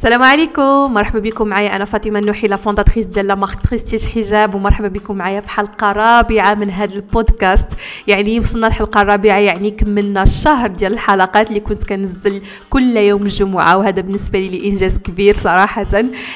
السلام عليكم مرحبا بكم معايا أنا فاطمه النوحي la fondatrice ديال la marque بريستيج حجاب ومرحبا بكم معايا في حلقه رابعه من هذا البودكاست يعني وصلنا الحلقة الرابعه يعني كملنا الشهر ديال الحلقات اللي كنت كنزل كل يوم الجمعه وهذا بالنسبة لي انجاز كبير صراحة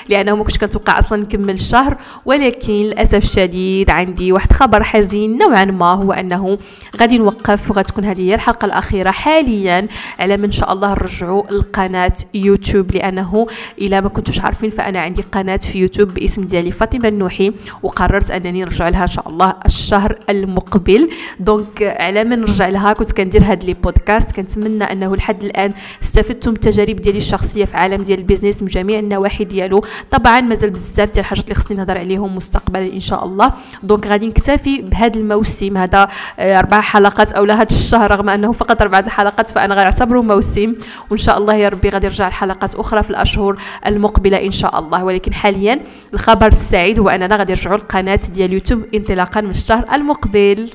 لأنه ما كنتش كنتوقع أصلا نكمل الشهر ولكن للاسف الشديد عندي واحد خبر حزين نوعا ما هو انه غادي نوقف وغتكون هذه هي الحلقة الاخيره حاليا على ما إن شاء الله نرجعوا القناه يوتيوب لأنه إلى ما كنتوش عارفين فأنا عندي قناة في يوتيوب باسم ديالي فاطمة النوحي وقررت أنني نرجع لها إن شاء الله الشهر المقبل. donc على ما نرجع لها كنت كندير هاد les podcasts كنتمنى أنه لحد الآن استفدتم التجارب ديالي الشخصية في عالم ديال ال business من جميع النواحي ديالو. طبعا مازال بزاف ديال الحاجات اللي خصني نهضر عليهم مستقبلا إن شاء الله. donc غادي نكتفي بهذا الموسم. هذا آه، أربع حلقات أو هذا الشهر رغم أنه فقط أربع حلقات فأنا غنعتبره موسم. وإن شاء الله يا ربي غادي نرجع الحلقات أخرى في الأشهر المقبلة إن شاء الله. ولكن حاليا الخبر السعيد هو أننا غادي نرجعوا القناه ديال يوتيوب انطلاقا من الشهر المقبل.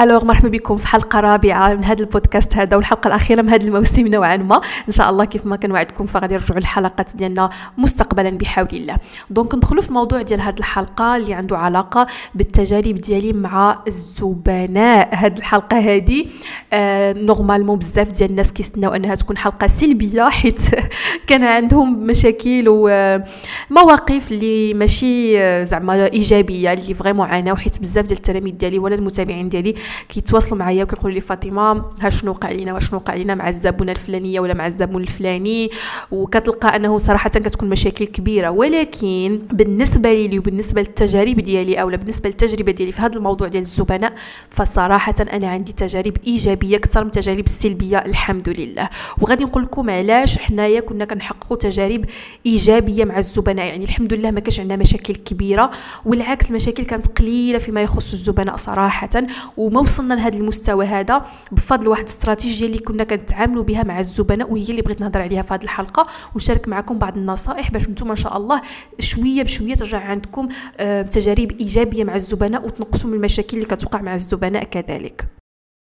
الوغ مرحبا بكم في حلقة رابعة من هذا البودكاست هذا والحلقة الأخيرة من هذا الموسم نوعا ما. إن شاء الله كيف ما كنوعدكم فغادي نرجعوا الحلقات ديالنا مستقبلا بحول الله. donc ندخلوا في الموضوع ديال هذه الحلقة اللي عنده علاقة بالتجارب ديالي مع الزبناء. هذه الحلقة هذه آه normalement بزاف ديال الناس كيستناو أنها تكون حلقة سلبية حيت كان عندهم مشاكل ومواقف اللي ماشي آه، زعما إيجابية اللي vraiment عاناو حيت بزاف ديال التلاميذ ديالي ولا المتابعين ديالي كيتواصلوا معايا وكيقولوا لي فاطمة ها شنو وقع لينا؟ وشنو وقع لينا مع الزبونة الفلانية ولا مع الزبون الفلاني؟ وكتلقى أنه صراحة كتكون مشاكل كبيرة. ولكن بالنسبة لي وبالنسبة للتجارب ديالي أو بالنسبة للتجربة ديالي في هذا الموضوع ديال الزبناء فصراحة أنا عندي تجارب إيجابية أكثر من التجارب السلبيه الحمد لله. وغادي نقول لكم علاش حنايا كنا كنحققوا تجارب إيجابية مع الزبناء. يعني الحمد لله ما كانش عندنا مشاكل كبيرة والعكس المشاكل كانت قليلة فيما يخص الزبناء صراحة. وما وما وصلنا لهذا المستوى هذا بفضل واحد الاستراتيجية اللي كنا كنتعاملوا بها مع الزبناء وهي اللي بغيت نهضر عليها في هذه الحلقة. ونشارك معكم بعض النصائح باش نتوما إن شاء الله شوية بشوية ترجع عندكم آه، تجارب إيجابية مع الزبناء وتنقصوا من المشاكل اللي كتوقع مع الزبناء كذلك.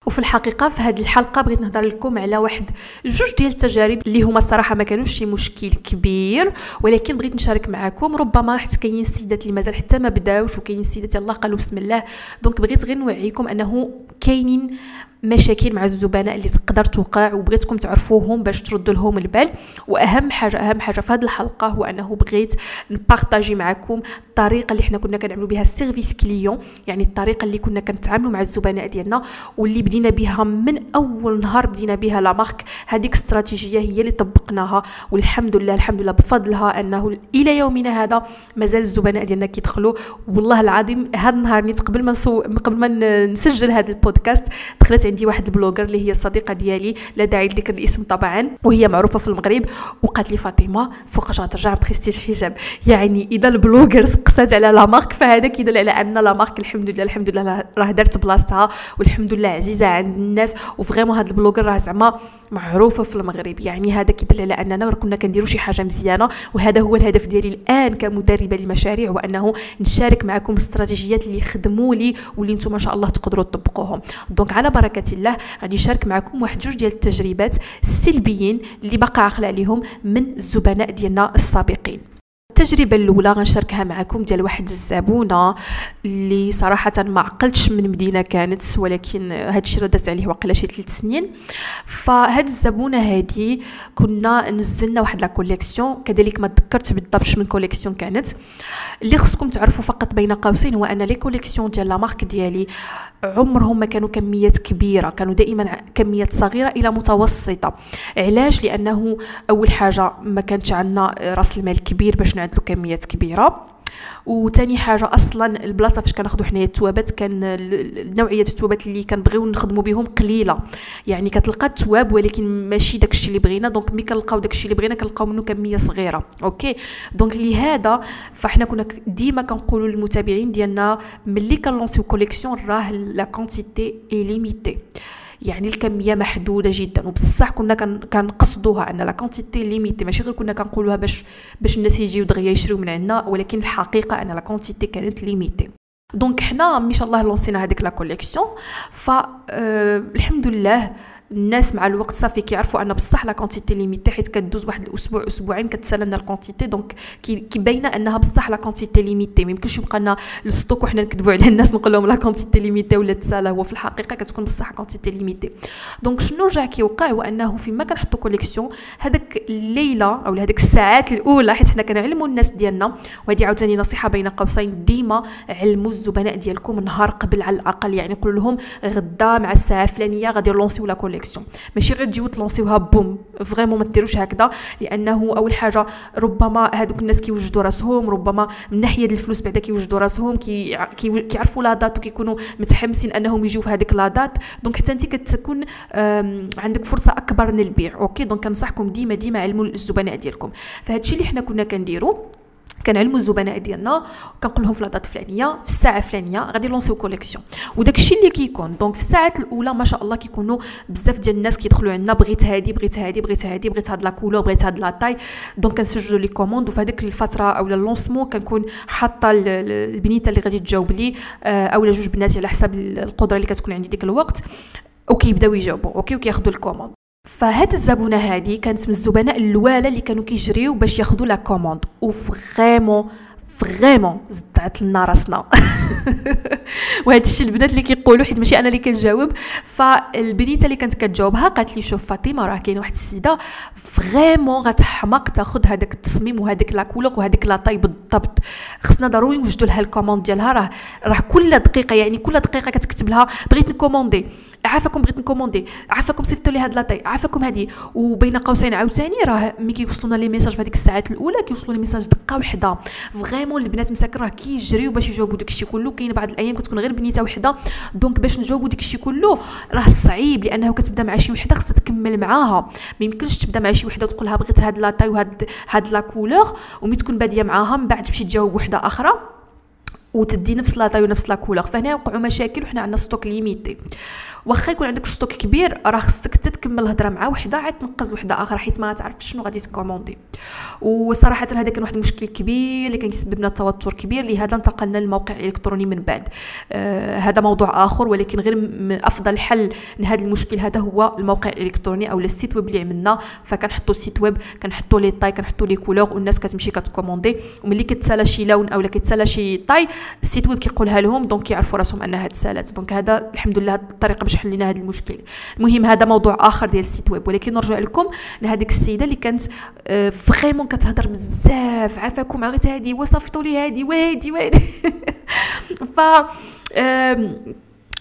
وفي الحقيقة في هذه الحلقة بغيت نهضر لكم على واحد جوج ديال التجارب اللي هما الصراحه ما كانوش شي مشكل كبير ولكن بغيت نشارك معكم ربما حيت كاينين السيدات اللي مازال حتى ما بداوش وكاينين السيدات يلاه قالوا بسم الله. donc بغيت غير نوعيكم أنه كاينين مشاكل مع الزبناء اللي تقدر توقع وبغيتكم تعرفوهم باش تردوا لهم البال وأهم حاجة أهم حاجة في هذه الحلقة هو أنه بغيت نpartagي معكم الطريقة اللي حنا كنا كنعملوا بها ال service client يعني الطريقة اللي كنا كنتعاملوا مع الزبناء ديالنا واللي بدينا بها من أول نهار بدينا بها la marque هذيك استراتيجية هي اللي طبقناها والحمد لله الحمد لله بفضلها أنه إلى يومنا هذا مازال الزبناء ديالنا كيدخلوا والله العظيم هذا النهار نيت قبل ما. قبل ما نسجل هذا البودكاست دخلت عندي واحد ال blogger اللي هي الصديقة ديالي لا داعي لذكر الاسم طبعا وهي معروفة في المغرب وقالت لي فاطمة فوقاش غترجع بريستيج حجاب؟ يعني إذا ال bloggers سقصات على la marque فهذا كيدل على أن la marque الحمد لله الحمد لله راه دارت بلاصتها والحمد لله عزيزة عند الناس و vraiment هذا ال blogger راه زعما معروفة في المغرب. يعني هذا كيدل على أننا كنا كنديروا شي حاجة مزيانة وهذا هو الهدف ديالي الآن كمدربة للمشاريع وأنه نشارك معكم الاستراتيجيات اللي خدموا لي واللي أنتم ما شاء الله تقدروا تطبقوهم. دونك على بركة الله. غادي نشارك معكم واحد جوج ديال التجربات السلبيين اللي بقى عقل عليهم من الزبناء ديالنا السابقين. التجربة الأولى غنشاركها معكم ديال واحد الزبونة اللي صراحة ما عقلتش من مدينة كانت ولكن هذا الشيء ردت عليه واقيلا شي 3 سنين. فهاد الزبونة هذه كنا نزلنا واحد la collection كذلك ما تذكرت بالضبط من collection كانت. اللي خصكم تعرفوا فقط بين قوسين هو أن les collections ديال la marque ديالي عمرهم ما كانوا كميات كبيرة كانوا دائما كميات صغيرة إلى متوسطة. علاش؟ لأنه أول حاجة ما كانش عندنا راس المال كبير باش نعدلو كميات كبيرة. وتاني حاجة أصلا البلاصة فاش كناخذوا حنايا الثوابات كان نوعية الثوابات اللي كنبغيو نخدموا بهم قليلة. يعني كتلقى الثواب ولكن ماشي داكشي اللي بغينا. donc ملي كنلقاو داكشي اللي بغينا كنلقاو منه كمية صغيرة. okay؟ donc لهذا فاحنا كنا ديما كنقولوا للمتابعين ديالنا ملي كنlanceيو collection راه la quantité limitée يعني الكمية محدودة جدا. وبصح كنا كنقصدوها أن la quantité limitée ماشي غير كنا كنقولوها باش باش الناس يجيو دغيا يشريو من عندنا ولكن الحقيقة أن la quantité كانت limitée donc حنا ان شاء الله lanceينا هذيك la collection ف أه الحمد لله الناس مع الوقت صافي كيعرفوا أن بصح la quantité limitée حيت كدوز واحد الأسبوع أسبوعين كتسالى لنا ال quantité donc كيبينا أنها بصح la quantité limitée ما يمكنش يبقى لنا ال stock وحنا نكذبوا على الناس نقول لهم la quantité limitée ولا تسالى. هو في الحقيقة كتكون بصح quantité limitée donc شنو رجع كيوقع؟ هو انه فيما كنحطوا collection هذاك الليلة أو هذيك الساعات الأولى حيت حنا كنعلموا الناس ديالنا وهذه عاوتاني نصيحة بين قوسين ديما علموا الزبناء ديالكم نهار قبل على الأقل. يعني قولوا لهم غدا مع الساعة الفلانية غادي نlanceيو la collection ماشي غير تجيو تlanceيوها بوم. vraiment ما ديروش هكذا لأنه أول حاجة ربما هذوك الناس كيوجدوا راسهم ربما من ناحية الفلوس بعدا كيوجدوا راسهم كي كيعرفوا la date وكيكونوا متحمسين أنهم يجيو في هذيك la date. donc حتى انت كتكون عندك فرصة أكبر للبيع okay؟ donc كنصحكم ديما ديما علموا الزبناء ديالكم. فهاد الشيء اللي حنا كنا كنديرو كنعلموا الزبناء ديالنا كنقول لهم في la date فلانية في الساعة الفلانيه غادي نlanceيو collection وداك الشيء اللي كيكون donc في الساعات الأولى ما شاء الله كيكونوا بزاف ديال الناس كيدخلوا عندنا بغيت هادي بغيت هادي بغيت هادي بغيت هاد la couleur بغيت هاد la taille donc كنسجلوا les commandes وفي هذيك الفترة أو ال lancement كنكون حاطة البنيتة اللي غادي تجاوب لي آه، اولا جوج بنات على حسب القدرة اللي كتكون عندي ديك الوقت وكيبداو يجاوبوا. okay وكياخذوا ال commande فهاد الزبونة هادي كانت من الزبناء الأوالا اللي كانوا كيجريو باش ياخذوا la commande. و vraiment vraiment صدعت لنا راسنا. وهذا الشيء البنات اللي كيقولوا حيت ماشي أنا اللي كنجاوب فالبنيتة اللي كانت كتجاوبها قالت لي شوف فاطمة راه كاينة واحد السيدة vraiment غتحماق تاخذ هذاك التصميم وهذيك la couleur وهذيك la taille بالضبط. خصنا ضروري نوجدوا لها ال commande ديالها راه راه كل دقيقة يعني كل دقيقة كتكتب لها بغيت نcommandي عافاكم بغيت ن commander عافاكم صيفطوا لي هاد la taille عافاكم هادي. وبين قوسين عاوتاني راه ملي كيوصلونا les messages في هذيك الساعات الأولى كيوصلوا لي message دقة وحدة. vraiment البنات مساكن راه كيجريو باش يجاوبوا داكشي كله كاين بعض الأيام كتكون غير بنيته وحدة donc باش نجاوبوا داكشي كله راه صعيب لأنه كتبدا مع شي وحدة خصها تكمل معاها. ما يمكنش تبدا مع شي وحدة وتقول لها بغيت هاد la taille وهاد هاد la couleur وهي تكون بادية معاها من بعد تمشي تجاوب وحدة أخرى وتدي نفس la taille ونفس la couleur. فهنا يوقعوا مشاكل وحنا عندنا stock limité. واخا يكون عندك stock كبير راه خصك حتى تكمل الهضرة مع وحدة عاد تنقز وحدة أخرى حيت ما تعرف شنو غادي ت commander. وصراحة هذا كان واحد المشكل كبير اللي كان يسبب لنا توتر كبير لهذا انتقلنا للموقع الالكتروني من بعد. آه هذا موضوع آخر ولكن غير أفضل حل لهذا المشكل هذا هو الموقع الإلكتروني أو ال site web اللي عملنا فكنحطوا ال site web كنحطوا les tailles كنحطوا les couleurs والناس كتمشي كت commander. وملي كتسالى شي لون اولا كتسالى شي taille ال site web كيقولها لهم donc كيعرفوا راسهم أنها تسالات. donc هذا الحمد لله الطريقة باش حلينا هذا المشكل. المهم هذا موضوع آخر ديال ال site web ولكن نرجع لكم لهذيك السيدة اللي كانت vraiment آه، كتهضر بزاف عافاكم عرفت هذه وصفتوا لي هذه وهذه وهذه ف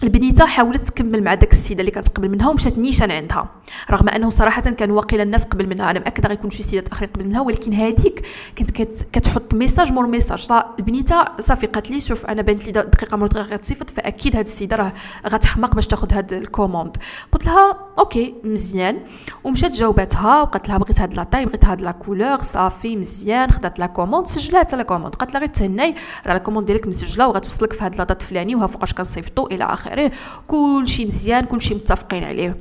البنيتة حاولت تكمل مع داك السيدة اللي كانت قبل منها ومشات نيشان عندها. رغم أنه صراحة كان واقيلا الناس قبل منها أنا مأكدة غيكون شي سيدات اخرين قبل منها ولكن هذيك كانت كتحط message مور message فالبنيته صافي قالت لي شوف أنا بانت لي دقيقة مور دقيقة غتصيفط فأكيد هاد السيدة راه غتحماق باش تاخذ هاد ال commande. قلت لها OK مزيان. ومشات جاوباتها وقالت لها بغيت هاد la taille بغيت هاد la couleur صافي مزيان خدات la commande سجلات la commande قالت لها غير تهناي راه la commande ديالك مسجلة وغتوصلك في هاد la date فلاني وها فوقاش كنصيفطو إلى آخره. كلشي مزيان كلشي متفقين عليه.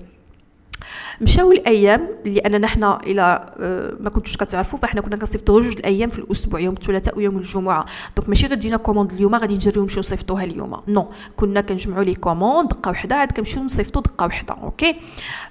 مشاو الأيام اللي أننا حنا إلى آه، ما كنتوش كتعرفوا فإحنا كنا كنصيفطوا جوج الأيام في الأسبوع يوم الثلاثاء ويوم الجمعة. donc ماشي غير تجينا commande اليوم غادي نجريو نمشيو نصيفطوها اليوم. non كنا كنجمعوا les commandes دقة وحدة عاد كنمشيو نصيفطوا دقة وحدة OK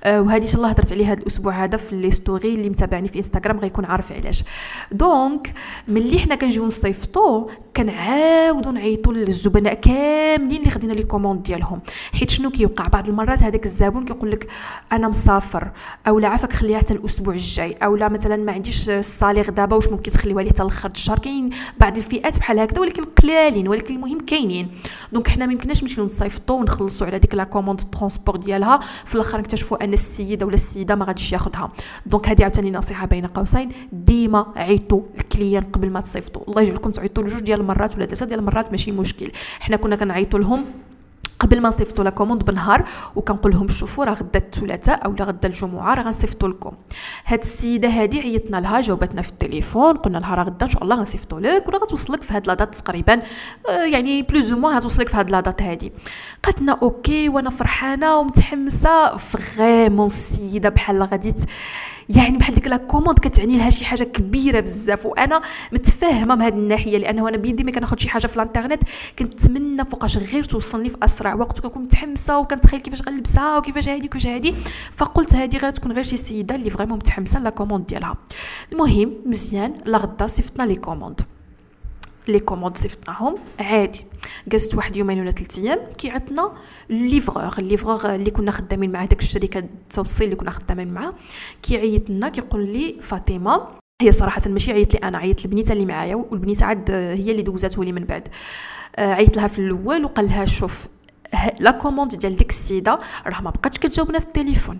آه وهذه إن شاء الله هضرت عليها هذا الأسبوع هذا في les stories اللي متابعني في انستغرام غيكون عارف علاش. donc ملي حنا كنجيو نصيفطوا كنعاودوا نعيطوا للزبناء كاملين اللي خدينا les commandes ديالهم. حيت شنو كيوقع؟ بعض المرات هذاك الزبون كيقول لك أنا مسافر أو لا عافاك خليها حتى الأسبوع الجاي. أو لا مثلا ما عنديش ال salaire دابا واش ممكن تخليوها لي حتى لاخر الشهر؟ كاين بعض الفئات بحال هكذا ولكن قلالين ولكن المهم كاينين. donc حنا ما يمكنناش نمشيو نصيفطوا ونخلصوا على ديك la commande transport ديالها. في الأخر نكتشفوا أن السيد ولا السيدة ما غاديش ياخذها donc هذه عاوتاني نصيحة بين قوسين. ديما عيطوا ال client قبل ما تصيفطوا الله يجعلكم تعيطوا جوج ديال المرات ولا ثلاثة ديال المرات ماشي مشكل. حنا كنا كنعيطوا لهم قبل ما نصيفطوا la commande بنهار وكنقول لهم شوفوا راه غدا الثلاثاء اولا غدا الجمعة راه غنصيفطوا لكم. هاد السيدة هادي عيطنا لها جاوبتنا في التليفون قلنا لها راه غدا إن شاء الله غنصيفطوا لك وراه غتوصلك في هاد la date تقريبا آه، يعني plus ou moins غتوصلك في هاد la date هادي. قالت لنا OK وأنا فرحانة ومتحمسة. vraiment السيده بحال غادي يعني بحال ديك la commande كتعني لها شي حاجة كبيرة بزاف. وأنا متفاهمة من هذه الناحية لأنه أنا بيدي ما كناخذ شي حاجة في الانترنت كنتمنى فوقاش غير توصلني في أسرع وقت وكنكون متحمسة وكنتخيل كيفاش غنلبسها وكيفاش هذه وكيفاش هذه فقلت هذه غير تكون غير شي سيدة اللي vraiment متحمسة la commande ديالها. المهم مزيان لا غدا صيفطنا les commandes. les commandes صيفطناهم عادي. جلست واحد يومين ولا ثلاث أيام كيعيط لنا livreur ال livreur اللي كنا خدامين مع داك الشركة التوصيل اللي كنا خدامين معاه. كيعيط لنا كيقول لي فاطمة هي صراحة ماشي عيط لي أنا عيط لبنيته اللي معايا والبنيته عاد هي اللي دوزاته لي من بعد. آه، عيط لها في الأول وقال لها شوف la commande ديال ديك السيده راه ما بقاتش كتجاوبنا في التليفون.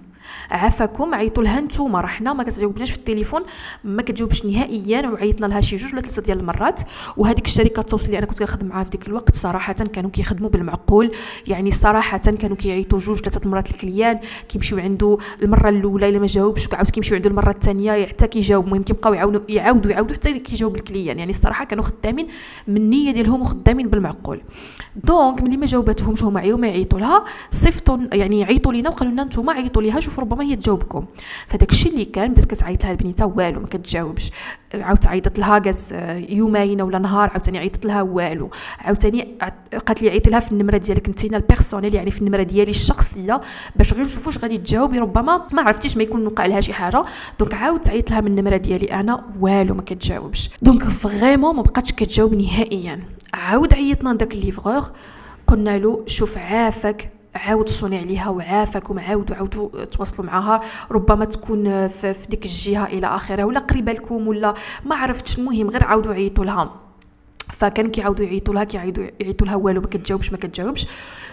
عافاكم عيطوا لها نتوما راه حنا ما كتجاوبناش في التليفون ما كتجاوبش نهائيا وعيطنا لها شي جوج ولا ثلاثة ديال المرات. وهذيك الشركة التوصيل اللي أنا كنت كنخدم معاها في ديك الوقت صراحة كانوا كيخدموا بالمعقول. يعني صراحة كانوا كيعيطوا جوج ثلاثة المرات ال client كيمشيو عنده المرة الأولى إلا ما جاوبش عاود كيمشيو عنده المرة الثانية حتى كيجاوب. المهم كيبقاو يعاودوا يعاودوا يعاودوا حتى كيجاوب ال client يعني الصراحه كانوا خدامين من النيه ديالهم وخدامين بالمعقول. donc ملي ما جاوباتهمش هما عيو ما يعيطوا لها. صيفطوا يعني عيطوا لينا وقالوا لنا نتوما عيطوا ليها شوف ربما هي تجاوبكم. فداك الشيء اللي كان بدات كتعيط لها البنيتة والو ما كتجاوبش. عاودت عيطت لها داز يومين ولا نهار عاوتاني عيطت لها والو. عاوتاني قالت لي عيطي لها في النمرة ديالك انتينا ال personnel يعني في النمرة ديالي الشخصية. باش غير نشوفوا واش غادي تجاوبي ربما ما عرفتيش ما يكون وقع لها شي حاجة. donc عاودت عيطت لها من النمرة ديالي أنا والو ما كتجاوبش. donc vraiment ما بقاتش كتجاوب نهائيا. عاود عيطنا داك ال livreur. قلنا له شوف عافاك عاود صوني عليها وعافاك وعاودوا عاودوا تواصلوا معها ربما تكون في ديك الجهة إلى آخره ولا قريبة لكم ولا ما عرفتش. المهم غير عاودوا عيطوا لها. فكان كيعاودوا يعيطوا لها كيعاودوا يعيطوا لها والو ما كتجاوبش ما كتجاوبش.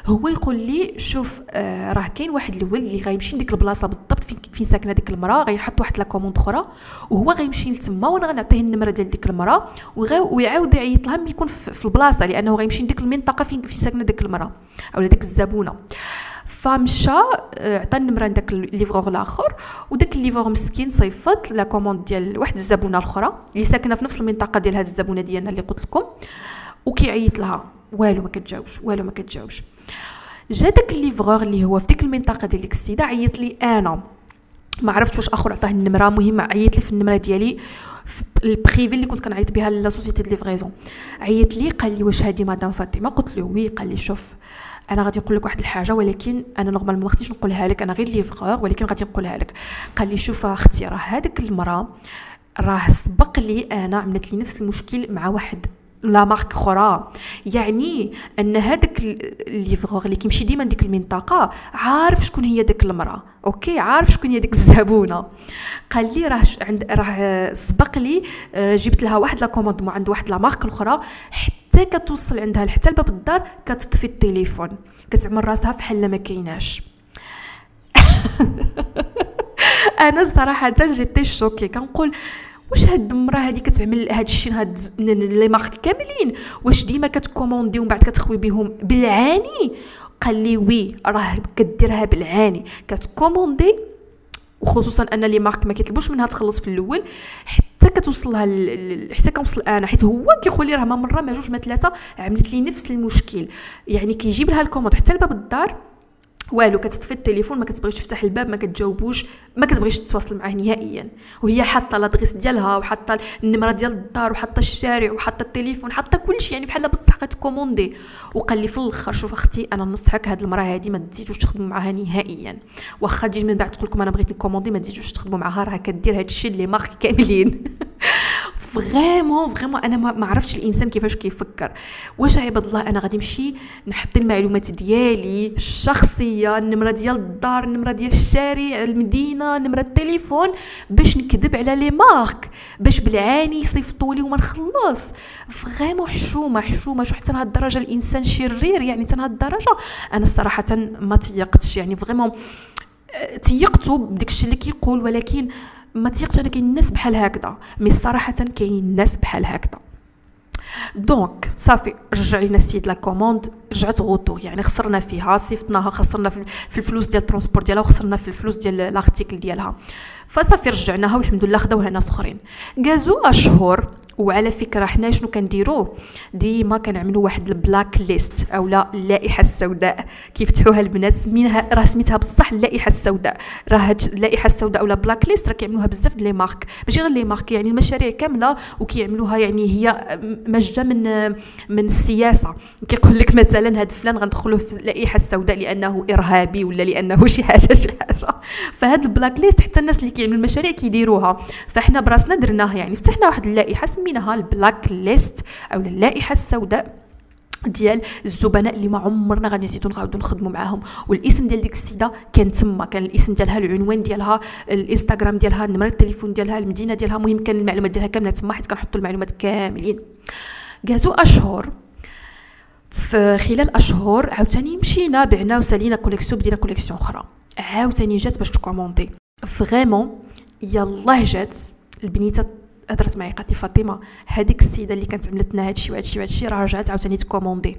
هو يقول لي شوف آه راه كاين واحد الولد اللي غيمشي لديك البلاصة بالضبط فين في ساكنة ديك المرأة غيحط واحد la commande أخرى وهو غيمشي لتما وأنا غنعطيه النمرة ديال ديك المرأة ويعاود يعيط لها يكون في البلاصة لأنه غيمشي لديك المنطقة فين في ساكنة ديك المرأة أو ديك الزبونة. فمشى آه، عطى النمرة داك ال livreur الآخر وداك ال livreur مسكين صيفط la commande ديال واحد الزبونة الأخرى اللي ساكنة في نفس المنطقة ديال هاد الزبونة ديالنا اللي قلت لكم وكيعيط لها. والو ما كتجاوبش والو ما كتجاوبش. جا داك ال livreur اللي هو في ديك المنطقة ديال ديك السيده عيط لي أنا. ما عرفت واش آخر عطاه النمرة مهم عيط لي في النمرة ديالي في ال privé اللي كنت كنعيط بها la société de livraison عيط لي قال لي واش هادي مدام فاطمة؟ قلت له oui قال لي شوف أنا غادي نقول لك واحد الحاجة ولكن أنا normal ما خصنيش نقولها لك أنا غير livreur ولكن غادي نقولها لك. قال لي شوف أختي راه هذيك المرأة راه سبق لي أنا عملت لي نفس المشكل مع واحد la marque أخرى. يعني أن هذاك ال livreur اللي كيمشي ديما لديك المنطقة عارف شكون هي ديك المرأة. OK؟ عارف شكون هي ديك الزبونة. قال لي راه عند راه سبق لي آه، جبت لها واحد la commande عند واحد la marque الاخرى حتى كتوصل عندها حتى لباب الدار كتطفي التليفون. كتعمل راسها فحال ما كايناش. أنا صراحة j'étais choquée كنقول واش هاد المرأة هادي كتعمل هاد الشيء هاد les marques كاملين؟ واش ديما كت commander ومن بعد كتخوي بهم بالعاني؟ قال لي oui راه كديرها بالعاني. كت commander وخصوصا أن les marques ما كيطلبوش منها تخلص في الأول حتى كتوصلها حتى كنوصل أنا حيت هو كيقول لي راه ما مرة ما جوج ما ثلاثة عملت لي نفس المشكل. يعني كيجيب لها ال commande حتى لباب الدار والو كتطفي التليفون ما كتبغيش تفتح الباب ما كتجاوبوش ما كتبغيش تتواصل معاه نهائيا. وهي حاطة l'adresse ديالها وحاطة النمرة ديال الدار وحاطة الشارع وحاطة التليفون حاطة كلشي يعني بحال بصح كت commander. وقال لي في الأخر شوف أختي أنا نصحك هاد المرأة هادي ما تزيدوش تخدموا معاها نهائيا. واخا تجي من بعد تقول لكم أنا بغيت ن commander ما تزيدوش تخدموا معاها راه كدير هادشي ل les marques كاملين. vraiment vraiment أنا ما عرفتش الإنسان كيفاش كيفكر. واش عباد الله؟ أنا غادي نمشي نحط المعلومات ديالي الشخصية النمرة ديال الدار النمرة ديال الشارع المدينة نمرة التليفون باش نكذب على les marques باش بالعاني يصيفطوا لي وما نخلص. vraiment حشومة حشومة. شو حتى لهاد الدرجة الإنسان شرير يعني حتى لهاد الدرجة؟ أنا صراحة ما تيقتش يعني vraiment آه، تيقتو بديك الشيء اللي كيقول ولكن ما تيقش أنا كاين الناس بحال هكذا mais صراحة كاين الناس بحال هكذا. donc صافي رجع لينا السيد la commande رجعت retour يعني خسرنا فيها صيفطناها خسرنا في الفلوس ديال ال transport ديالها وخسرنا في الفلوس ديال l'article ديالها. فصافي رجعناها والحمد لله خداوها ناس اخرين دازو أشهر وعلى فكرة حنا شنو كنديرو؟ ديما كنعملوا واحد ال black list أو لا اللائحة السوداء. كيفتحوها البنات؟ سمينها راه سميتها بصح اللائحة السوداء. راه هاد اللائحة السوداء ولا black list راه كيعملوها بزاف les marques. ماشي غير les marques يعني المشاريع كاملة وكيعملوها يعني هي مجه من من السياسة. كيقول لك مثلا هاد فلان غندخلوه في اللائحة السوداء لأنه إرهابي ولا لأنه شي حاجة شي حاجة. فهاد ال black list حتى الناس اللي كيعملوا المشاريع كيديروها. فاحنا براسنا درناها يعني فتحنا واحد اللائحة سميناها ال black list أو اللائحه السوداء ديال الزبناء اللي ما عمرنا غادي نزيدو نعاودو نخدموا معاهم. والاسم ديال ديك السيدة كان تما كان الاسم ديالها العنوان ديالها الانستغرام ديالها نمره التليفون ديالها المدينة ديالها المهم كان المعلومات ديالها كاملة تما حيت كنحطوا المعلومات كاملين. دازو أشهر. في خلال أشهر عاوتاني مشينا بعنا وسالينا collection بدينا collection أخرى. عاوتاني جات باش ت commander vraiment يلاه جات البنيتة هضرت معايا قالت لي فاطمة. هذيك السيدة اللي كانت عملت لنا هادشي وهادشي وهادشي راه رجعت عاوتاني ت commander.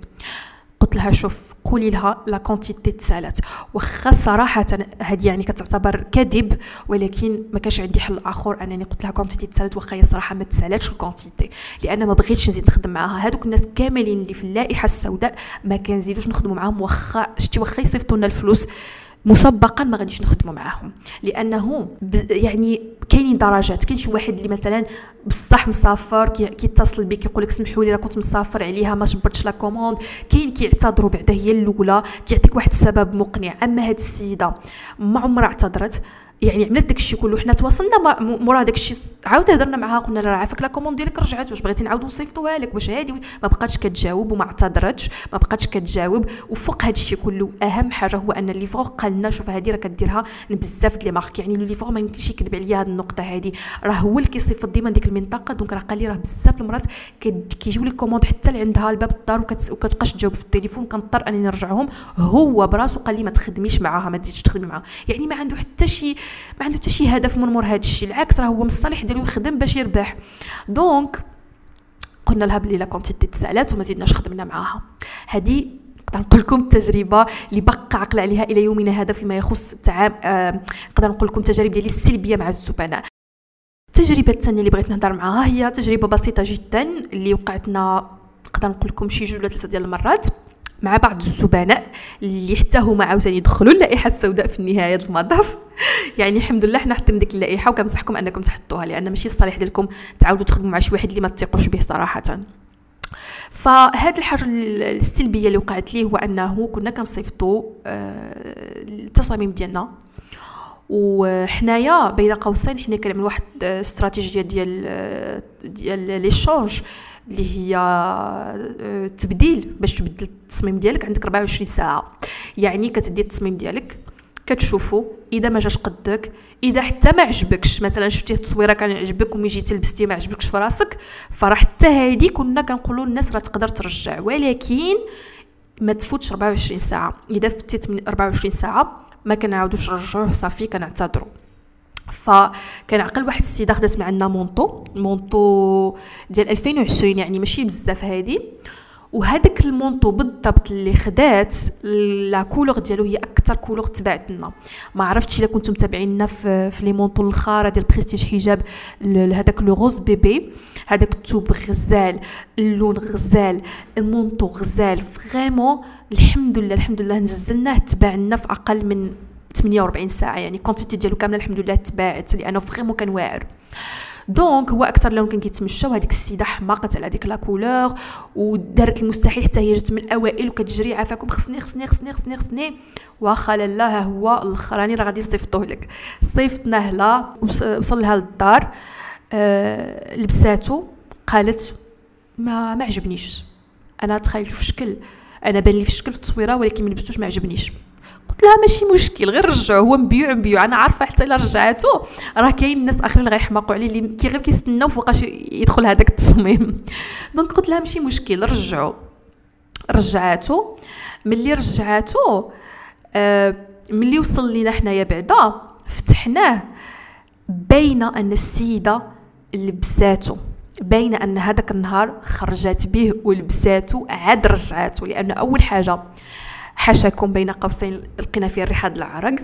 قلت لها شوف قولي لها la quantité تسالات. واخا صراحة هذه يعني كتعتبر كذب ولكن ما كانش عندي حل آخر أنني قلت لها quantité تسالات واخا هي صراحة ما تسالاتش ال quantité لأن ما بغيتش نزيد نخدم معاها. هذوك الناس كاملين اللي في اللائحة السوداء ما كنزيدوش نخدموا معاهم. واخا شتي واخا يصيفطوا لنا الفلوس. مسبقا ما غاديش نخدموا معاهم. لأنه يعني كاينين درجات. كاين شي واحد اللي مثلا بصح مسافر كيتصل بك يقول لك سمحوا لي راه كنت مسافر عليها ما جبرتش la commande. كاين كيعتذروا بعدا هي الأولى كيعطيك واحد السبب مقنع. أما هاد السيدة ما عمرها اعتذرت. يعني عملت داكشي كله حنا تواصلنا مورا داكشي عاود هضرنا معاها قلنا لها عافاك la commande ديالك رجعت واش بغيتي نعاودو نصيفطوها لك واش هادي؟ ما بقاتش كتجاوب وما اعتذرتش ما بقاتش كتجاوب. وفوق هادشي كله أهم حاجة هو أن ال livreur قال لنا شوف هادي راه كديرها بزاف ديال marques يعني le livreur ما يمكنش يكذب عليا هاد النقطة هادي. راه هو اللي كيصيفط ديما ديك المنطقة دونك راه قال لي راه بزاف المرات كيجيو لك commande حتى لعندها الباب الدار وكتبقاش تجاوب في التليفون كنضطر أنني نرجعهم هو براسو قال لي ما تخدميش معاها ما تزيدش تخدمي معاها. يعني ما عنده حتى شي ما عنده حتى شي هدف من مور هذا الشيء العكس راه هو من الصالح ديالو يخدم باش يربح. donc قلنا لها بلي la quantité تسالات وما زيدناش خدمنا معاها. هذه نقدر نقول لكم التجربه اللي بقى عقل عليها إلى يومنا هذا فيما يخص التعامل آه نقدر نقول لكم التجارب ديالي السلبية مع الزبناء. التجربة الثانية اللي بغيت نهضر معاها هي تجربة بسيطة جدا اللي وقعتنا نقدر نقول لكم شي جوج ولا ثلاثة ديال المرات. مع بعض الزبناء اللي حتى هما عاوتاني يدخلوا اللائحة السوداء في النهاية المطاف. يعني الحمد لله حنا حطينا ديك اللائحة وكنصحكم أنكم تحطوها لأن ماشي الصالح ديالكم تعاودوا تخدموا مع شي واحد اللي ما تثقوش به صراحة. فهاد الحاجة السلبيه اللي وقعت لي هو أنه كنا كنصيفطوا آه التصاميم ديالنا. وحنايا بين قوسين حنا كنعملوا واحد استراتيجية ديال ديال ليشونج. اللي هي التبديل آه، باش تبدل التصميم ديالك عندك 24 ساعة. يعني كتدي التصميم ديالك كتشوفو إذا ما جاش قدك إذا حتى ما عجبكش. مثلا شفتي التصويرة كان عجبك ومي جيتي لبستي ما عجبكش في راسك فراه حتى هادي كنا كنقولوا للناس راه تقدر ترجع. ولكن ما تفوتش 24 ساعة. إذا فتيت من 24 ساعة ما كنعاودوش نرجعوه صافي كنعتذروا فكان عقل واحد السيده خدات معنا مونطو مونطو ديال 2020 يعني ماشي بزاف هادي. وهذاك ال manteau بالضبط اللي خدات la couleur ديالو هي أكثر couleur تبعت لنا. ما عرفتش إلا كنتم متابعينا في, في les manteaux الآخر ديال بريستيج حجاب هذاك le rose bébé. هذاك الثوب غزال اللون غزال ال manteau غزال. vraiment الحمد لله الحمد لله نزلناه تباع لنا في أقل من 48 ساعة يعني quantité ديالو كاملة الحمد لله تباعت لأنه vraiment كان واعر. donc هو أكثر لون كان كيتمشى وهذيك السيدة حماقت على ديك la couleur ودارت المستحيل حتى هي جات من الأوائل وكتجري عافاكم. خصني خصني خصني خصني خصني. واخا لاله هو الأخراني راه غادي يصيفطوه لك. صيفطناه لها وصل لها للدار. أه لبساتو قالت ما ما عجبنيش. أنا تخيلته في شكل أنا بان لي في شكل في التصويره ولكن ما لبستوش ما عجبنيش. قلت لها ماشي مشكل غير رجعوه هو مبيوع مبيوع. أنا عارفة حتى إلا رجعاتو راه كاين الناس آخرين اللي غيحماقوا عليه اللي كي غير كيستناو فوقاش يدخل هذاك التصميم. donc قلت لها ماشي مشكل رجعوا. رجعاتو. ملي رجعاتو آه ملي وصل لينا حنايا بعدا فتحناه باينه أن السيدة لبساتو. باينه أن هذاك النهار خرجات به ولبساتو عاد رجعاتو. لأن أول حاجة حاشاكم بين قوسين لقينا فيه الريحه العرق.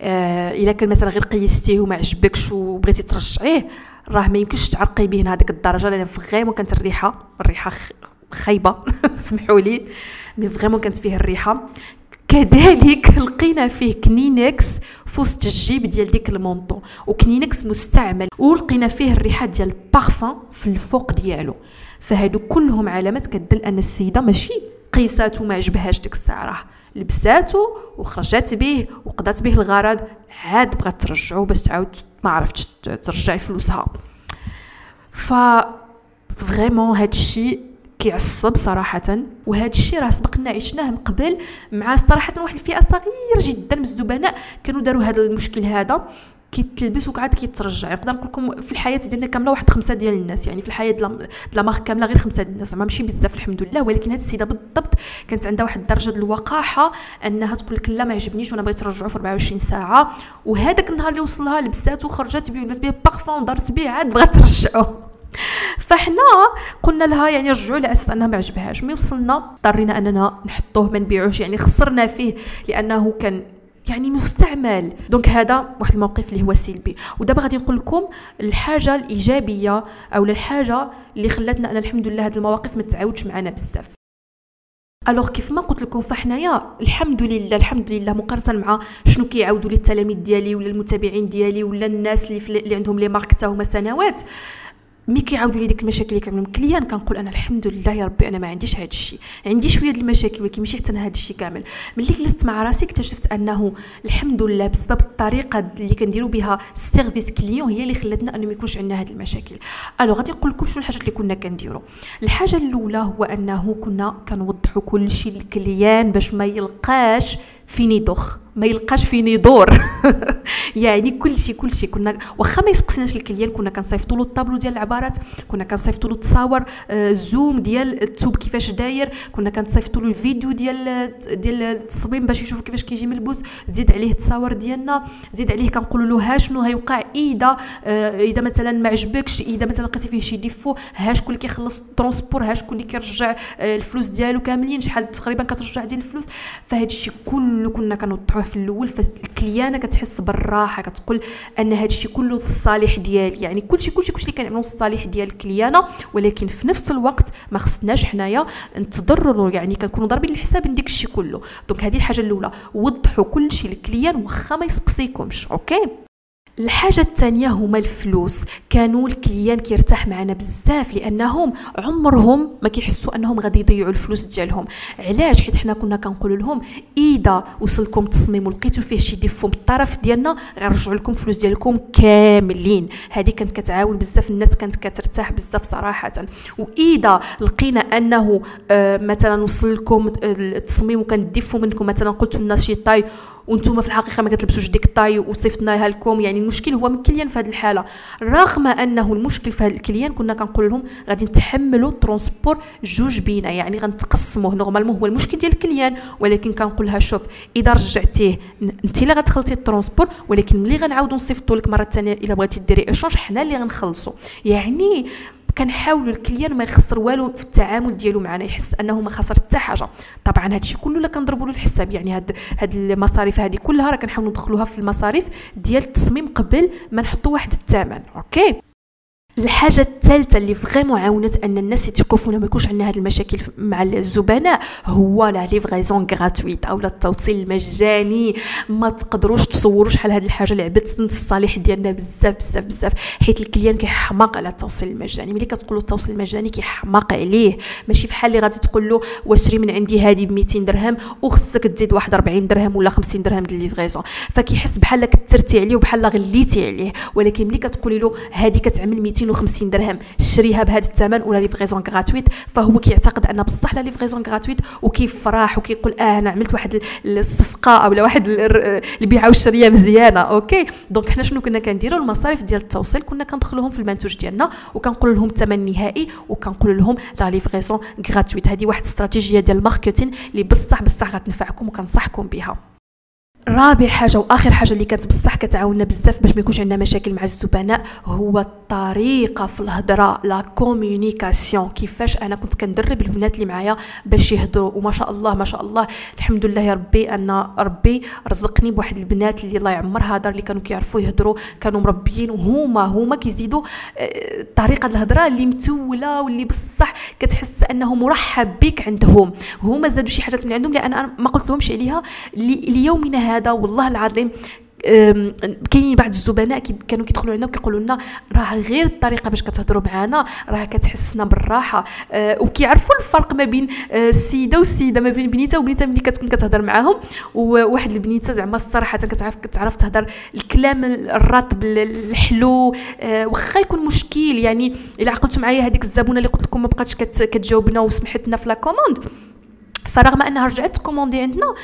آه إلا كان مثلا غير قيستيه وما عجبكش وبغيتي ترجعيه راه ما يمكنش تعرقي به هذيك الدرجة لأن vraiment كانت الريحة الريحة خايبة. سمحوا لي. mais vraiment كانت فيه الريحة. كذلك لقينا فيه كنينكس في وسط الجيب ديال ديك ال manteau وكنينكس مستعمل ولقينا فيه الريحة ديال البارفان في الفوق ديالو. فهادو كلهم علامات كدل أن السيدة ماشي قيساتو ما عجبهاش ديك الساعة راه لبساتو وخرجات به وقضات به الغرض عاد بغات ترجعو باش تعاود ما عرفتش ترجعي فلوسها. ف فريمون هادشي كيعصب صراحة وهذا الشيء راه سبقنا عشناه من قبل مع صراحة واحد الفئة صغيرة جدا من الزبناء كانوا داروا هذا المشكل هذا. كيتلبس وقعد كيترجع. نقدر نقول لكم في الحياة ديالنا كاملة واحد خمسة ديال الناس. يعني في الحياة ديال لا مارك كاملة غير خمسة ديال الناس. زعما ماشي بزاف الحمد لله. ولكن هذه السيدة بالضبط كانت عندها واحد الدرجة ديال الوقاحة أنها تقول لك لا ما عجبنيش وأنا بغيت نرجعو في 24 ساعة. وهذاك النهار اللي وصل لها لبسات وخرجت به ولبس به بارفون ودارت به عاد بغات ترجعو. فاحنا قلنا لها يعني رجعوا على أساس أنها ما عجبهاش mais وصلنا اضطرينا أننا نحطوه ما نبيعوش. يعني خسرنا فيه لأنه كان يعني مستعمل. donc هذا واحد الموقف اللي هو سلبي. ودابا غادي نقول لكم الحاجة الإيجابية أو الحاجة اللي خلاتنا أنا الحمد لله هذه المواقف ما تعاودش معنا بزاف. alors كيف ما قلت لكم فحنايا الحمد لله الحمد لله مقارنة مع شنو كيعاودوا لي التلاميذ ديالي ولا المتابعين ديالي ولا الناس اللي, اللي عندهم les marques هما سنوات. mais كيعاودوا لي ديك المشاكل اللي كنعملهم les clients كنقول أنا الحمد لله يا ربي أنا ما عنديش هذا الشيء. عندي شوية ديال المشاكل ولكن ماشي حتى هذا الشيء كامل. ملي جلست مع راسي اكتشفت أنه الحمد لله بسبب الطريقة اللي كنديروا بها ال service client هي اللي خلاتنا أنه ما يكونش عندنا هذه المشاكل. alors غادي نقول لكم شنو الحاجات اللي كنا كنديروا الحاجة الأولى هو أنه كنا كنوضحوا كل شيء لل client باش ما يلقاش فيني يضخ ما يلقاش فيني يدور يعني كل شيء كل شيء كنا واخا ما يسقسناش ال client كنا كنصيفطوا له الطابلو ديال العبارات كنا كنصيفطوا له التصاور ال zoom آه، ديال الثوب كيفاش داير كنا كنصيفطوا له الفيديو ديال ديال التصميم باش يشوف كيفاش كيجي ملبوس زيد عليه التصاور ديالنا زيد عليه كنقولوا له ها شنو هيوقع اذا آه، اذا مثلا ما عجبكش اذا مثلا لقيتي فيه شي défaut ها شكون اللي كيخلص ال transport ها شكون اللي كيرجع آه، الفلوس ديالو كاملين شحال تقريبا كترجع ديال الفلوس. فهاد الشيء كله كنا كنوضحوه في الأول فال cliente كتحس بالراحة كتقول أن هذا الشيء كله الصالح ديالي. يعني كلشي كلشي كلشي اللي كنعملو الصالح ديال ال cliente ولكن في نفس الوقت ما خصناش حنايا نتضرروا. يعني كنكونوا ضاربين الحساب من ديك الشيء كله. donc هذه الحاجة الأولى. وضحوا كلشي لل client واخا ما يسقسيكمش. okay؟ الحاجة الثانية هما الفلوس. كانوا les clients كيرتاح معنا بزاف لأنهم عمرهم ما كيحسوا أنهم غادي يضيعوا الفلوس ديالهم. علاش؟ حيت حنا كنا كنقول لهم إذا وصلكم تصميم ولقيتوا فيه شي défaut من الطرف ديالنا غنرجعوا لكم الفلوس ديالكم كاملين. هذه كانت كتعاون بزاف الناس كانت كترتاح بزاف صراحة. وإذا لقينا أنه آه مثلا وصل لكم التصميم وكان ال défaut منكم مثلا قلتوا لنا شي taille وأنتم في الحقيقة ما كتلبسوش ديك ال taille وصيفطناها لكم. يعني المشكل هو من client في هذه الحالة. رغم أنه المشكل في هذا ال client كنا كنقول لهم غادي نتحملوا transport جوج بينا. يعني غنتقسموه. normalement هو المشكل ديال ال client ولكن كنقول لها شوف إذا رجعتيه انت اللي غتخلصي ال transport ولكن ملي غنعاودوا نصيفطوا لك مرة ثانية إلا بغيتي ديري échange حنا اللي غنخلصوا يعني كنحاولوا ال client ما يخسر والو في التعامل ديالو معنا يحس أنه ما خسر حتى حاجة. طبعا هادشي كله لا كنضربوا له الحساب يعني هاد هاد المصاريف هذه كلها راه كنحاولوا ندخلوها في المصاريف ديال التصميم قبل ما نحطوا واحد الثمن okay؟ الحاجة الثالثة اللي vraiment عاونت أن الناس فينا ما يكونش عندنا هذه المشاكل مع الزبناء هو la livraison gratuite أو التوصيل المجاني. ما تقدروش تصوروا شحال هذه الحاجة لعبت الصالح ديالنا بزاف بزاف بزاف. حيت ال client كيحماق على التوصيل المجاني. ملي كتقول له التوصيل المجاني كيحماق عليه. ماشي بحال اللي غادي تقول له واشري من عندي هذه ب 200 درهم وخصك تزيد واحد 40 درهم ولا 50 درهم ديال livraison فكيحس بحال كثرتي عليه وبحال غليتي عليه. ولكن ملي كتقولي له هذه كتعمل 200 250 درهم. شريها بهذا الثمن و la livraison gratuite فهو كيعتقد أن بصح la livraison gratuite وكيفرح وكيقول آه أنا عملت واحد الصفقة أو واحد البيعه والشريه مزيانة. okay. donc حنا شنو كنا كنديروا المصاريف ديال التوصيل. كنا كندخلوهم في المنتوج ديالنا وكنقول لهم الثمن النهائي وكنقول لهم la livraison gratuite هذه واحد استراتيجيه ديال ال marketing اللي بصح بصح غتنفعكم وكنصحكم بها. رابع حاجة وآخر حاجة اللي كانت بصح كتعاوننا بزاف باش ما يكونش عندنا مشاكل مع الزبناء هو الطريقة في الهضرة la communication كيفاش أنا كنت كندرب البنات اللي معايا باش يهضروا؟ وما شاء الله ما شاء الله. الحمد لله يا ربي أن ربي رزقني بواحد البنات اللي الله يعمرها دار اللي كانوا كيعرفوا يهضروا كانوا مربيين وهما هما كيزيدوا آه، طريقة الهضرة اللي متولة واللي بصح كتحس انه مرحب بك عندهم. هما زادوا شي حاجات من عندهم لأن أنا ما قلت لهمش عليها ليومنا هذا والله العظيم كاينين بعض الزبناء كانوا كيدخلوا عندنا وكيقولوا لنا راه غير الطريقة باش كتهضروا معنا راه كتحسنا بالراحة أه وكيعرفوا الفرق ما بين أه السيدة والسيدة ما بين بنيته وبنيته ملي كتكون كتهضر معاهم وواحد البنيتة زعما الصراحه كتعرف كتعرف تهضر الكلام الرطب الحلو أه واخا يكون مشكل. يعني إلا عقلتوا معايا هذيك الزبونة اللي قلت لكم ما بقاتش كتجاوبنا وسمحت لنا في la commande. فرغم أنها رجعت commandé عندنا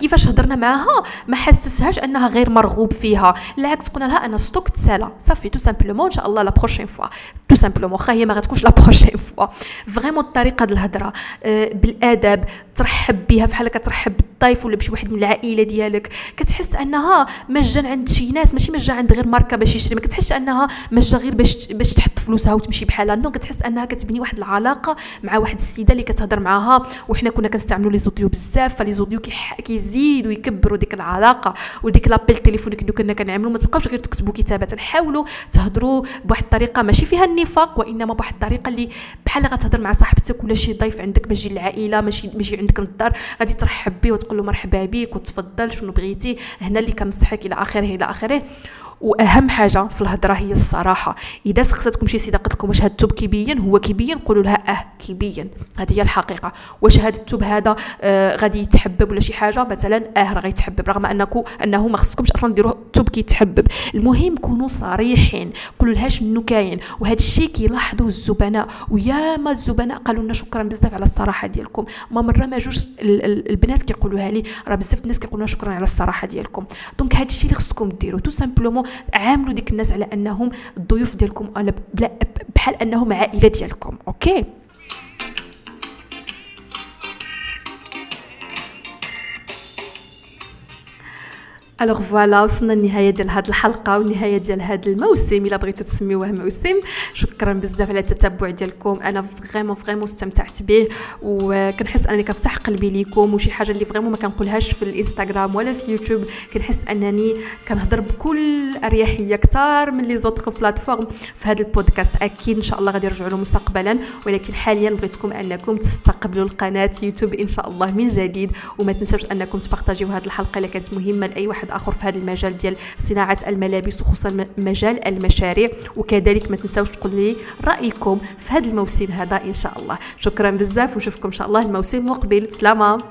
كيفاش هضرنا معاها ما حسسهاش أنها غير مرغوب فيها. بالعكس قلنا لها أنا stock تسالى صافي tout simplement ان شاء الله la prochaine fois tout simplement واخا هي ما غتكونش la prochaine fois vraiment الطريقة ديال الهضرة آه، بالادب ترحب بها بحال كترحب بالضيف ولا بشي واحد من العائلة ديالك. كتحس أنها مجان عند شي ناس ماشي مجان عند غير ماركة باش يشري ما كتحسش أنها مجا غير باش باش تحط فلوسها وتمشي بحالها. non كتحس أنها كتبني واحد العلاقة مع واحد السيدة اللي كتهضر معاها. وحنا كنا كنستعملوا les audios بزاف ف les audios كيزيدوا يكبروا ديك العلاقة وديك l'appel téléphonique اللي كنا كنعملوا ما تبقاوش غير تكتبوا كتابة حاولوا تهضروا بواحد الطريقة ماشي فيها النفاق وإنما بواحد الطريقة اللي بحال غتهضر مع صاحبتك ولا شي ضيف عندك باش يجي العائله ماشي ماشي عندك للدار غادي ترحب به وتقول له مرحبا بك وتفضل شنو بغيتي هنا اللي كنصحك إلى آخره إلى آخره. وأهم حاجة في الهضرة هي الصراحة إذا سقساتكم شي سيده قالت لكم واش هاد التوب كيبين هو كيبين قولوا لها آه كيبين. هذه هي الحقيقة. واش هاد التوب هذا آه غادي يتحبب ولا شي حاجة؟ مثلا آه راه غيتحبب رغم انكم أنه ما خصكمش أصلا ديروا توب كيتحبب. المهم كونوا صريحين قولوا لها شنو كاين وهذا الشيء كيلاحظوه الزبناء. وياما الزبناء قالوا لنا شكرا بزاف على الصراحة ديالكم. ما مرة ما جوج البنات كيقولوها لي راه بزاف الناس كيقولوا شكرا على الصراحة ديالكم. donc هذا الشيء اللي خصكم ديروا. tout simplement عاملوا ديك الناس على أنهم الضيوف ديالكم بحال أنهم عائلة ديالكم. OK؟ alors voilà وصلنا للنهايه ديال هذه الحلقة والنهايه ديال هذا الموسم الا بغيتو تسميوه موسم شكرا بزاف على التتبع ديالكم أنا vraiment vraiment استمتعت به وكنحس انني كنفتح قلبي ليكم وشي حاجة اللي vraiment ما كنقولهاش في الانستغرام ولا في يوتيوب كنحس انني كنهضر بكل اريحيه أكثر من les autres plateformes في هذا البودكاست أكيد ان شاء الله غادي نرجعوا له مستقبلا ولكن حاليا بغيتكم انكم تستقبلوا القناه يوتيوب ان شاء الله من جديد وما تنساوش انكم تبارطاجيو هذه الحلقة اللي كانت مهمه لاي واحد اخر في هذا المجال ديال صناعة الملابس وخصوصا مجال المشاريع. وكذلك ما تنساوش تقولوا لي رأيكم في هذا الموسم هذا إن شاء الله. شكرا بزاف ونشوفكم إن شاء الله الموسم المقبل سلامة.